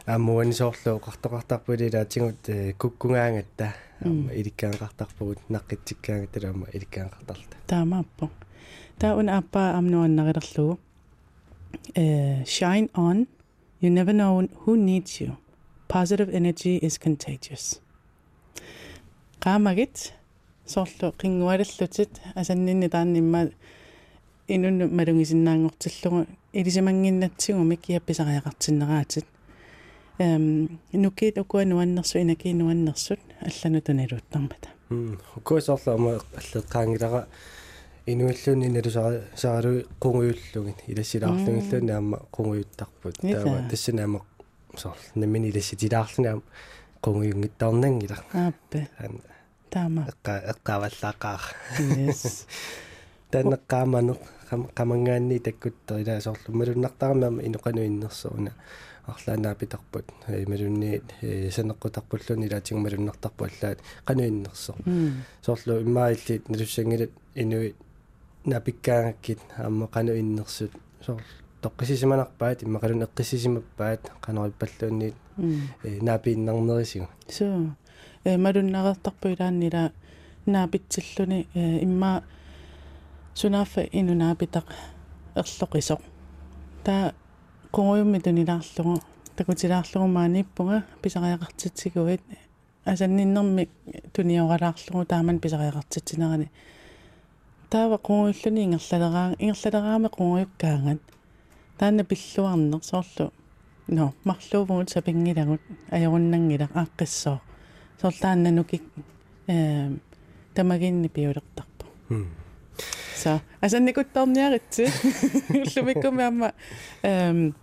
аамуани соорлу қартоқартарпули лаатингут э, куккунгаангатта аама иликкаанқартарпугут наққитсиккаангаттала аама иликкаанқартарта таамааппо таа уна аппаа амнуаннарилерлугу э shine on. You never know who needs you positive energy is contagious. Qaamagit соорлу қингуалаллутит асаннинни тааннимма инунну малунгисиннаангортиллугу илисимангиннатсигумик киапписариақартиннераатит эм нукит укуануаннерсу инакиинуаннерсут аллану туналуuttармата хуккуисоорлу ама аллеққаангилара инуиллуни налусара сааралу қунгуйуллугин илассилаарлугиллуни аама қунгуйуттарпут таава тассинаама соор намини иласситилаарлуни аама қунгуйунгиттарнангила ааппе ан. Таама. Эққа эққаваллаақаа yes. Таннеққааманеқ таккуттер илаа соорлу малуннартармаама инуқануиннерсууна арлаанаапитарпут малунни э санеққутарпуллуни илаатигу малуннартарпу аллаат қануиннерсоо м соорлу имааллит налуссангилат инуит напиккаагаккит аама қануиннерсут соор тоққисисиманарпаат иммақалун эққисисимаппаат қанериппаллуунниит м э наапииннарнерисигу. So э малуннарертарпу илааннила наапитсиллуни э имма сунааффа инунаапитақ ерлоқисоқ таа конгуйумми тунилаарлугу такутилаарлугу мааниппунга писариақартитсигуит асанниннэрми туниоралаарлугу тааман писариақартитсинерани таава конгуиллуни ингерлалераа ингерлалераами конгуйуккаангат таанна пиллуарнер соорлу но марлуувгут сапингилагут ажоруннангилақ ааққиссоо соорлааннануки эм тамагинни пиулертарпу. Са асанникуттарниаритси уллумиккуми амма эм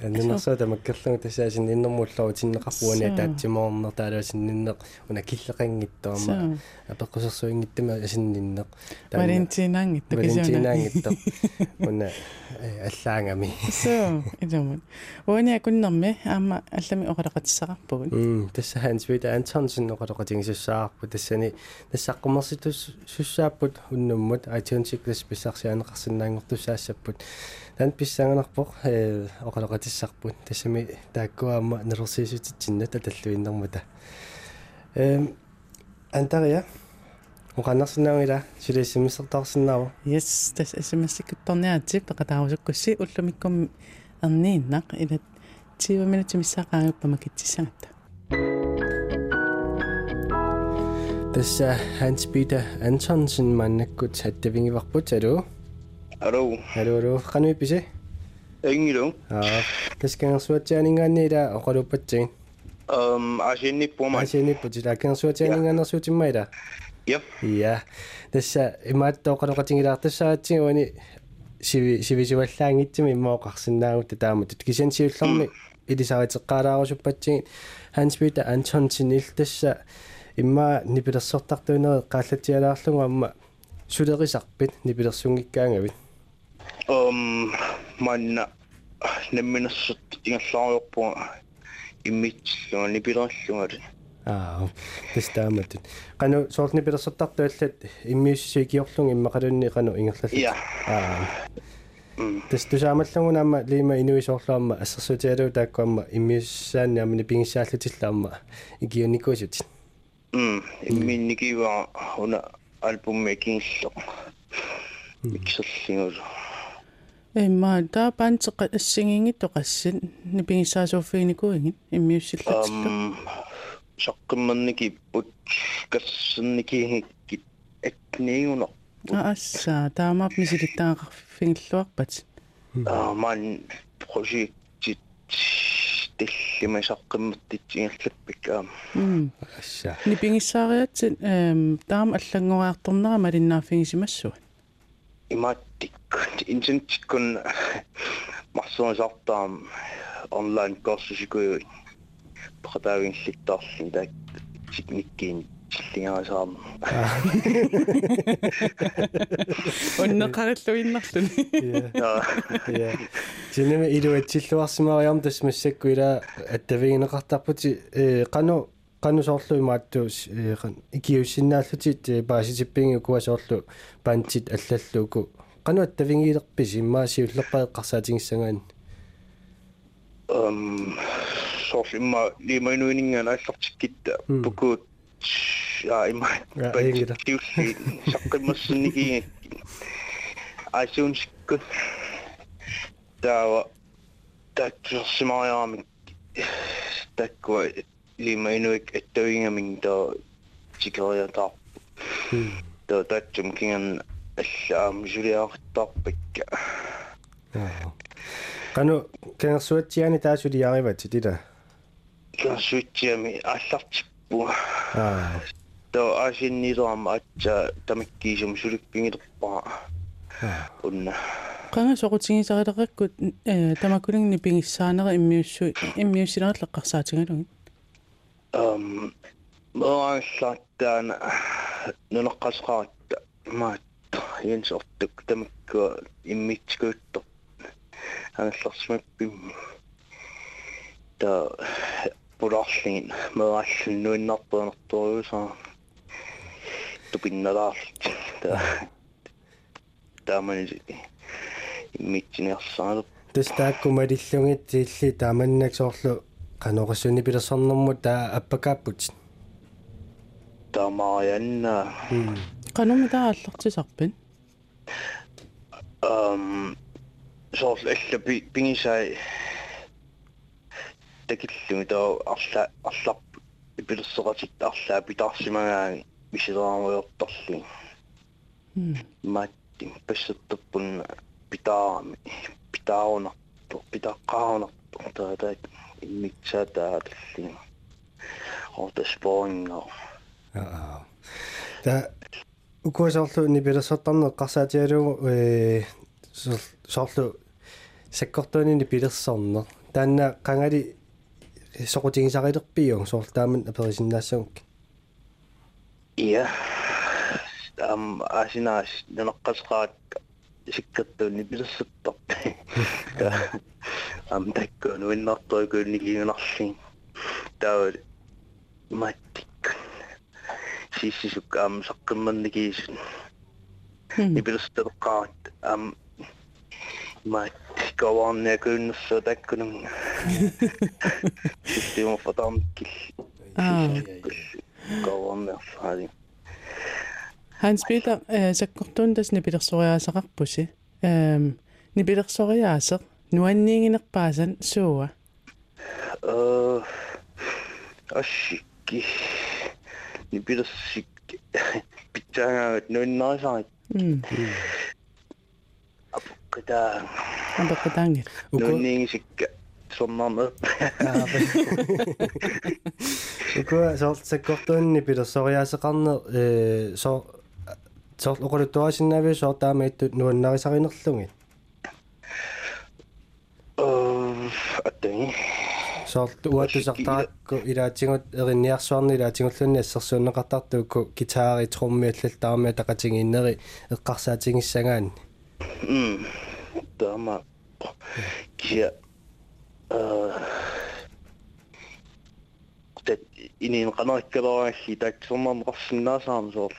нунерсуата маккерлугу тасаасин иннэрмууллору тиннеқарпуани таатсимоорнер таалаасинниннеқ уна киллеқангиттоама апеққусерсуингиттама асинниннеқ валентинаангитта валентинаангитто уна аллаангами so идэмэн уани акуннэрми аама аллами оқалеқатиссақарпугун м тасса ханс вита антонсен оқалеқатингисуссаарпу тассани тассаққумерситус суссааппут уннуммут iTunes-ик писсарсианеқарсинаангортуссаассаппут тан писсаанганарпоқ э оқалеқатиссарпут тассами тааккуаама нерсиисутитсинна таталлуиннэрмута эм антария оқаннарсинаавила сулиссимиссертаарсинаава yes тас смс-иккутторниаати пеқатаарусуккусси уллумиккум эрнииннақ илат 20 минути миссаақаагаппама китсисагатта тасса ханс питер антонсен маннаккут хаттавингиварпут алуу Hallo, алуу алуу қануи писе Engelo. аа таскангерсуатсаанингааниила оқалуппатсигин Um, Arsenio Poman. асианиппути тааккангерсуатсаанингааnersuutimmаила Yep. Ja, tässä имааттооқалоқатингилаартассаатсигуани сиви сивисуаллаангитсими иммооқарсинаагутта таамут. Кисенсиуллэрми илисаратеққалаарусуппатсигит ханспита антонсин ил имма нипилерсортартуунери қааллатиалаарлугу амма сулерисарпит нипилерсунгиккаангавит Um, man nemminersut ingerlaaruppu иммитсиллуга нипилерлугат аа тастааматут қану соорни пилерсортартуаллат иммиуссигиорлуг иммақалунни қану ингерлаллат Ja. аа. Тас тусаамаллагунаама лима инуисоорлуамма ассерсутиалуу тааккуамма иммиуссаанниамни пингиссааллутиллаама игиуникуусут м имминникива уна альбумме кингилло миксерлингул имма таа паантеқа ассигингитто qassит нипигиссаасууффигникуингит иммиуссиллатилла саққимманники пут кассерники этниуна аассаа таамаап мисилиттаақарфигиллуарпат а ман прожектит тиллима саққимматтит ингерлаппик м асса нипигиссаариатсит эм таам аллангориарторнера малиннааффигисимассуа иматтик интентиккун марсуусартаам онлайн курсусикуй таак сигниккиин силлингасаам оннеқариллуиннарлуни я синема илуатсиллуарсимариарм тасмассакку ила аттавигинеқартарпути э кану кану соорлу имааттуус э қан икиуссиннааллутит пааситиппинги куасоорлу пантит аллаллууку кану аттавингилерпис иммаасиуллерпаеққарсаатингиссагаан эм соорлимма лимайнуинингаан аллартиккитта пукуут я има Ja, enkelt. тиулли саққиммассинники айсуунсиккут таава таксерсимариарами таккуа лимайнуик аттавингамин таа тикериатаа таа татчум кинган аллаам жулиаартарпакка кану кэнерсуатсиани таасулиариват тила касуитсиами аллартиппу аа таа асиннилерама атса тамаккиисум суликкингилерпаа унна qanga soqutigisarileqakkut э тамакулингни пигиссаанера иммиуссу иммиуссилерерлеққарсаатингалуги эм моаллааттаана нунеққасqaратта маат янсортук тамаккуа иммитсикуутто аналлерсмаппим та пурарлин моаллиннуиннарпуанерторюуса тупинналаарлит та таамани иммитсинерсаалу тастааккумалиллугит тилли тааманнаксоорлу каноқассуни пилерсорнэрмут таа аппакааппут таамааянна qanumi taa аллартисарпин эм сорл алла пингисай такиллуми таа арла арлар пилерсератит арлаа питарсимагаа мисилерамуйорторли маттин пассаттаппун питаарами питаарунарто питаққарунарто таа таа иммитсаа таа талли орта споинга аа та укуасоорлу нипилерсортарне эққарсаатиалугу э соорлу саккортуунини пилерсорнер таанна қангали soqutigisarilerpiu soortaaman aperisinnaassaunk ia am asinaas neneqqasqaat sikkertuunni pilassertorpi am takkuunu innertorikuunnigiunarliin taul mattikkun siissisukka am saqqimmernigiisun nipilassertorqaat am мат говарнакууннссо таккунун. система фатамкил. Аа. говарнерфаали. Hans Peter э саккортуун тас нипилерсориаасақарпуси эм нипилерсориаасеq нуанниингинерпаасан сууа Э ашки нипилерсик питсаагаат Нуиннаасаат м апукката ампаққатаангит нуинниигисикка сорнарме укуа соорлу саккортуунни пилерсориаасеқарне э соо соорлу оқулуттуасиннаави соортаамаиттут нуаннарисаринерлуги э аттани соорлу уатусартаракку илаатингут эринниарсуарни илаатингуллунни ассерсууннеқартартуукку гитаари трумми аллалтаарми тақатингиннери эққарсаатингиссагаани м. Тама кия. Э тэт инин канааккалаалли тааксорнам қарсиннаасаам соор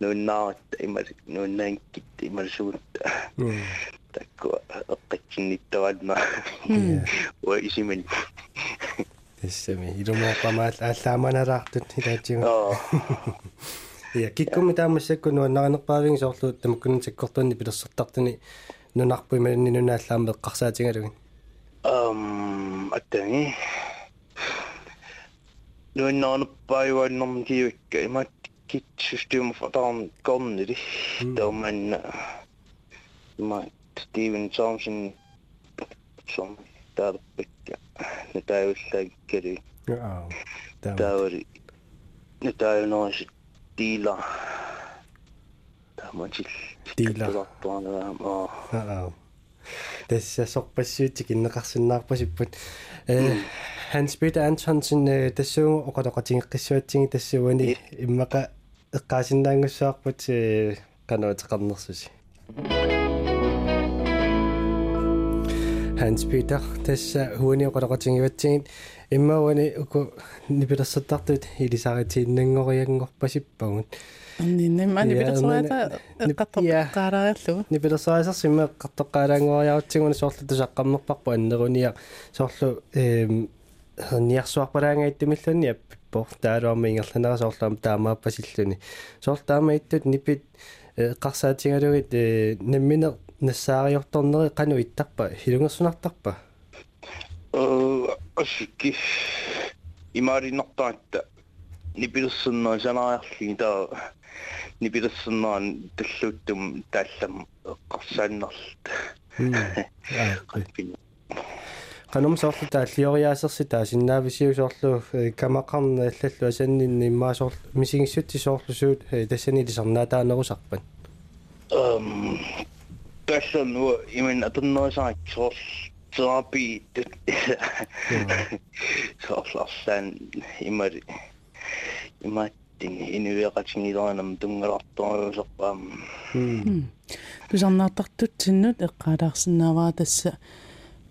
нуиннаарат имал нуиннаанкит ималсуут такку эққатсинниттавалма уа исимэн тэссами илумоқамаал ааллааманараартут илаатингу аа я киккуми таамассакку нуаннаринерпаавиги соорлуут тамаккунин саккортуунни пилерсертартуни нунарпуи малинни нунааллаама эққарсаатингалугин ам аттани нуиннаанерпааюаннэрм киуикка имат кит систем фатаан корнили тауман ма Стивен Джонсон som tarpekka netaivillaagikkali аа 디라 담아지 디라 어 대세 속빠시직 있는 각신나고 싶은 에 핸스피드 안 찬신네 대수 오가다가 징기시어징 대수원이 임마가 까신다는 거 샤프치 간어 잠깐 넣었지 Hans Peter тасса хуани оқалоқатингиватсигит иммауани уку нипилерсаттартут илисаритииннангориангорпасиппагут анниннама Ja, нипилерсориата men- эққартоққараариллу нипилерсаасерсима қартоққаалаангориарутсигуни соорлу тусаққарнерпарпу аннеруниа соорлу эм ниарсуарпалаангаиттумиллуни аппиппор таалуарми ингерланера соорлуам таамааппасиллуни соорл таамаиттут нипит эққарсаатингалугит э намминер нассаариорторнери қану иттарпа хилунгерсунартарпа э асикки имариннартаатта. Нипилерсуннаа санаариарлиги таа нипилерсуннаан таллууттум тааллам эққарсааннерлут qatpin qanum soorlu taallioriaasersi taasinnaavisиу соорлу камақарна аллаллу асаннинни иммаа соорлу мисигиссутти соорлу суут тассани лисарнаатаанерусарпат um таллун нуа имен атуннерисаак соорл терапи соорларсан имари иматтин инуеқатингилаанам тунгаларторусерпаам тусарнаартартут синнут эққалаарсинааваа тасса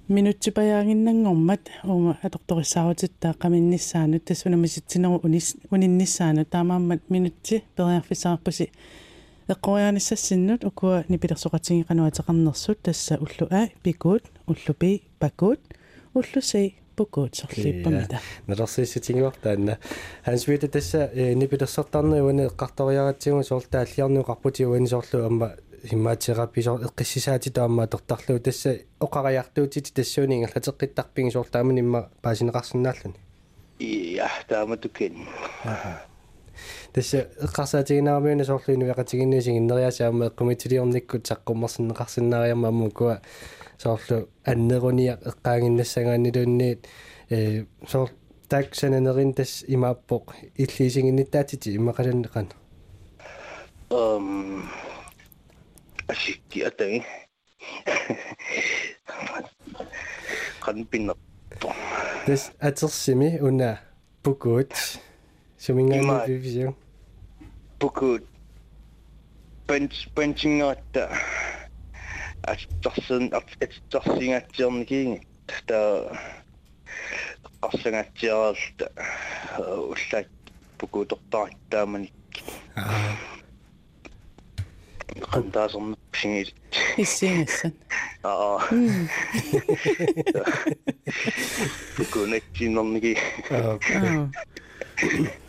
минутсипаяагиннангормат ума аторториссааруутиттаа qaminnissaaну тассунамиситсинеру унис униннissaaну таамааммат минутси периарфисаарпаси эққорианиссассиннут укуа нипилерсоқатингиқануатеқарнерсут тасса уллу а пикуут уллупи пакуут уллуси пукуут сорлиппамита налерсиссутингуартаанна хансвита тасса нипилерсертарнери уани эққарториаратсигу соорлтаа аллиарну қарпути уани соорлу амма иммаатерапи соор эққиссисаати таамаа тортарлу тасса оқариартуутити тассууни ингерлатеққиттарпиги соорлаамани имма паасинеқарсинааллуни я тааматукен тасса эққарсаатигинаармиуна соорлу инуяқатигиннисигиннериасаама эққумитилиорниккут саққуммерсиннеқарсинаариама мукуа соорлу аннеруниа эққаангиннассагааннилуунниит э соор таксананерин тас имааппоq иллиисингинниттаатити иммақаланнеқан эм ашикки атаги. Канпиннер тас атерсими уна пукуут сумингаани вивисиу пукут бенч бенчингаатта аттарсун аттарсингатсиорникиинги та qarsangatsiaralta уллаат пукутортариттааманик qantaasernepsingit иссиинассан аа. Пукунатсинерники аа.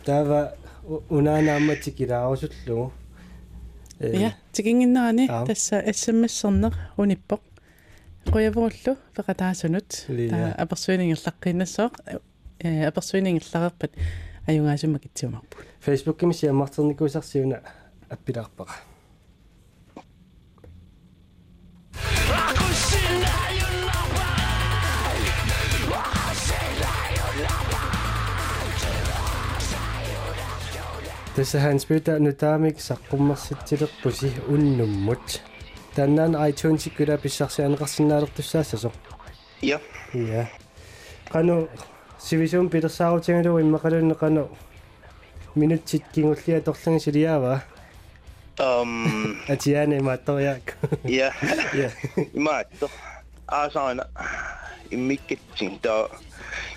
Тава унанаамматикилаарусуллугу я тикингиннерани Аа. тасса ассаммассернер униппоq qoyavuullu peqataasunut Лия. таа аперсуинингерлаққиннассоо э аперсуинингерлақарпат аюнгаасумма китсиумарпут фейсбуккими сиаммартэрникуусарсиуна аппилаарпаqa Nyt taamik saqqummarsittilerpusi unnummut. Tänään iTunes kyllä pissarsi anqarsinnaalertussaassaso. ja Ja. Qanu sivisum pilersaarutingalu immaqalunne qanu minutsit kingullia torlangi siliaava. um Atiane maattoriaak. ja Ja. imaatto aasaana immikkatsin taa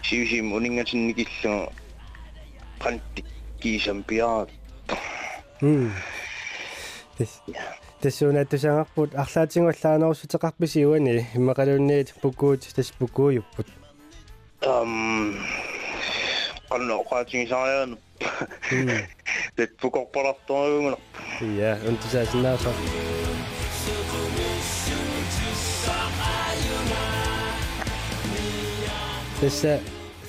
siusim uningasinnikillu qantti kiisampiaa Mm. Tes. Tessuna tusangarput arlaatingullaanarussuteqarpisi uani immaqalunniit pukuut tas pukuujupput. um qanno qaatingisaayaan tet pukorparartoruguna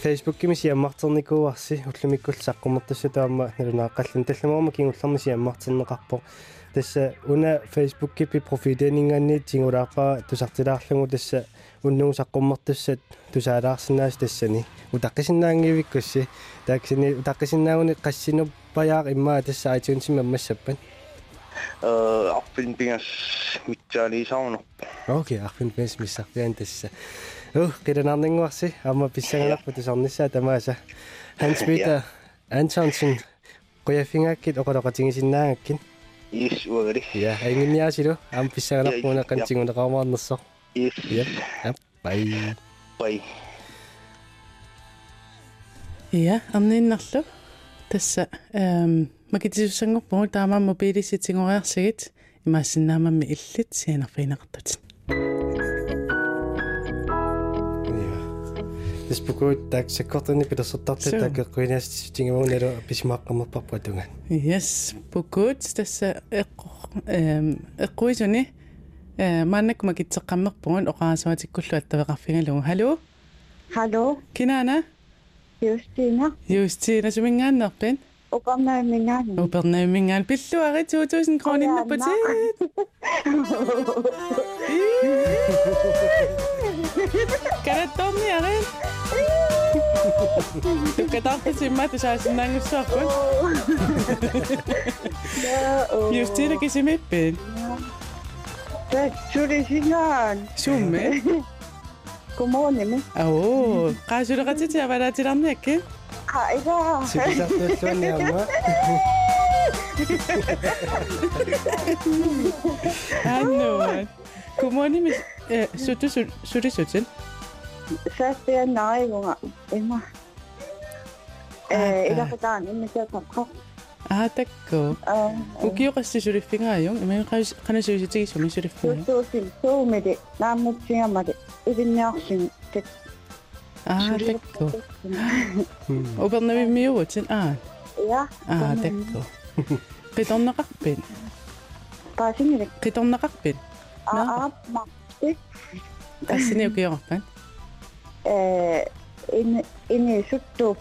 Tässä Facebook-kimi siammarternikuarsi ullumikkull saqqummertussutaamma nalunaaqallun tallamorma kingullermi siammarterneqarpo tässä una Facebook-kipi profiileninganniit singulaarpaa tusartilaarlugu tässä unnugu saqqummertussat tusaalaarsinnaas tassani utaqqisinnaaangivikkussi taaksini utaqqisinnaagunni qassinuppаяaq immaa tässä iTunesimma ammassappan э арпин пингас митсаалисаарну Окей, арфин пенс миссарпиан тасса. Ух, киранарнингуарси амма писсагаларпу тусарнissaа тамааса. Peter Antonsen qoyafingaakкит оқалоқатингисиннаагаккин. ис уагали Ja, ангинниасилу ам писсагаларпуна қантингунеқармаарнерсо. ис Ja, ja, bye. бай. Ja амнииннарлу тасса эм макитисуссангорпугу таамаа мобилиситингориарсигит имаассиннаамамми иллит сианерфинеқартут Spokoy tak sekotani pida sotatte tak koinas tingo nero pisimak kama papkatungan. Yes, pukut tässä ekko em ekkoisuni mannak makitseqqammerpugun de attaveqarfigalugu. Hallo? Hallo. Kinana? Justina. Justina sumingaannerpin? Upernaimmingaan. Upernaimmingaan pilluari 2000 kroninnerputit. Querés tommialeen. Tukka tahtoisin mä, että saisin näin sopun. Just siinäkin se mippiin. Tuli sinään. Summi? Kumonimi. Oo, kai sinä katsit siellä vedä tilannekin? Aika. Sitten tahtoisin tuonne omaa. Annoin. Kumonimi. え、するするするする。Först när jag Emma. إذا قطعني من تلقى اه تكو وكي يقصي شريف فيها يوم ما يقاش قنا شريف تيجي شو من شريف فيها سو سو سو مدي نعم مطيع مدي إذن نعشين تك اه تكو وبرنامج ميوتين اه يا اه تكو قطعنا قبل قاسين قطعنا قبل اه اه Japan. 자신의 그 Japan? Eh, in in sotto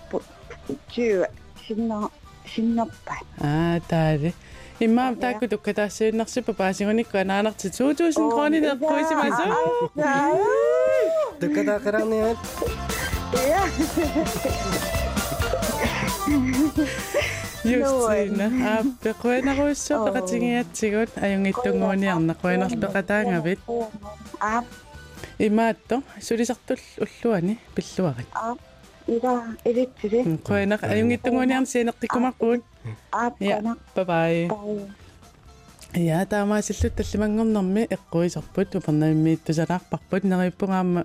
ju sinna sinnappa. 아, 다리. имма таакку туккатаассиуннарсипа паасигуникку анаанарти туутуусин кроонинер куисимасу туккатаақараанниат Peqatingiatsigut ajungittunguuniarna quenarpeqataangavit. Aap Imaatto sulisartul ulluani pilluarit. aap ida iritsiri Quenaq ajungittunguuniarna sineqqikkumarpuut. aap Ja, kana bye. Bye. pai Ja, таамаасиллут таллимангорнэрми эққуисарпут упернамиммииттусалаарпарпут нериппунгаама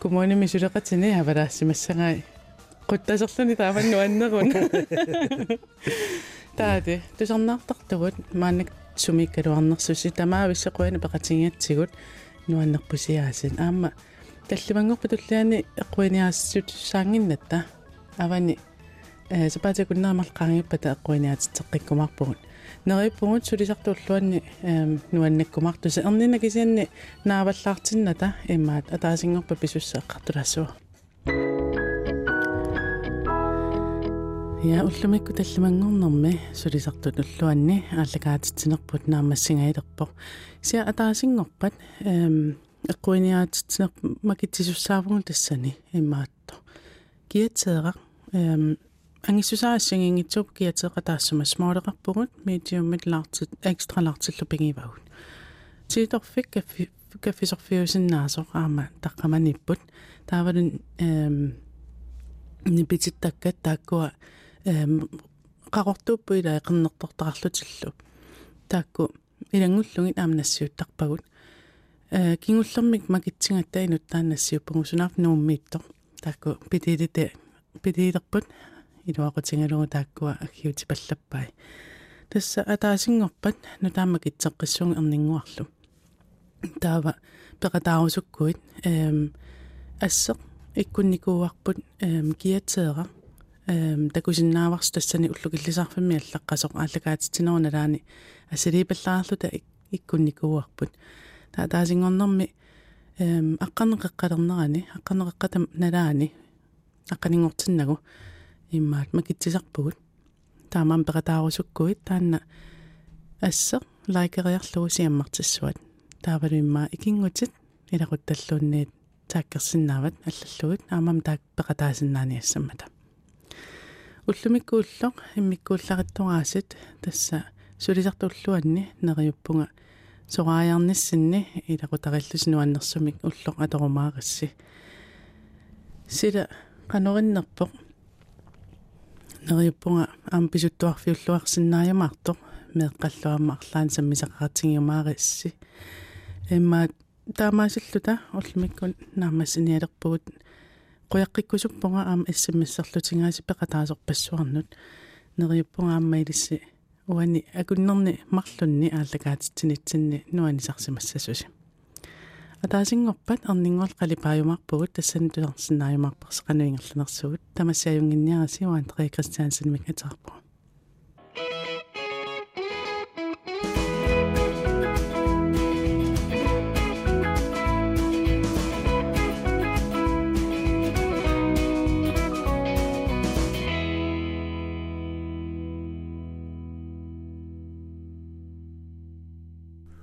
кумууними сулеқатини авалаассимассагаи тааманну аннерун таади. Тусарнаартартугут маанак сумиккалуарнерсуси тамаависсеқуани пеқатингиатсигут нуаннерпусиаасин аама таллимангорпу туллиани эққуиниаассут саангиннатта авани э сапаатикуннаамал qaangipпата эққуиниаатитеққиккумарпугут нериппугут сулисартууллуанни эм нуаннаккумартуса ернина кисианни нааваллаартинната имаат атаасингорпа писусса Я уллумикку таллимангорнэрми сулисартут уллуанни ааллагаатитсинерпут наамассингаилерпо сиа атаасингорпат эм эққуиниаатитсинер макитсисуссаавгун тассани имаатто киатсеэра эм ангиссусаассангингитсуп киатеэқа таассума смаалеқарпугут медиуммит лаартит экстра лаартиллу пигивагут сииторфик каффи каффисорфиусиннаасо аама таққаманиппут таавалун эм нипититтаккат тааккуа эм qaqortuuppu ila eqernertortarlutилlu таакку илангуллугит аамнассиуттарпагут э кингуллэрмик макитсингатта инут тааннассиуппугу сунаaf нууммиитто таакку питилите питилерпут илуақутингалугу тааккуа аггиути паллаппай тасса атаасингорпат нутаама китсеққиссуун ернингуарлу таава пеқатаарусуккуит эм ассеқ иккунникууарпут. Эм киатеера эм такусиннааварс тассани уллукиллисаарфимми аллаққасоқ ааллагаатитинеруналаани асилипаллаарлута иккунникууарпут таа таасингорнэрми эм аққарнеққалернерани аққарнеққатам налаани аққанингортиннагу иммаат макитсисарпугут. Таамаан пеқатаарусуккуит таанна ассеқ лайкериарлугу сиаммартиссуат. Таавалуимма икингутит илақутталлуунниит тааккерсиннаават аллаллугит аамам таак пеқатаасиннаани ассаммата уллумиккууллоқ иммиккууллариттугаасит тасса сулисартуллуанни нериуппунга сорааяарниссинни илақутариллусинуаннэрсумик уллоқ аторумаарисси сила канориннерпоқ нериуппунга аам писуттуарфиуллуарсиннааяmaartoq меэққаллуама арлаан саммисақаратингиумаариисси имма таамаасиллута уллумиккун наамассиниалерпугут quyaqqikkusuppunga aam issimmisserlutigaasi peqataasорпассуарнут нериуппунга аама илисси уани акуннерни марлунни ааллагаатитсинитсинни нуанисарсимассасуси атаасингорпат арнингуал қалипааюмарпугут тассани тулерсинааюмарперс кануингерланерсугут тамассааюнгинниараси уан три кристиансен мик атаарпу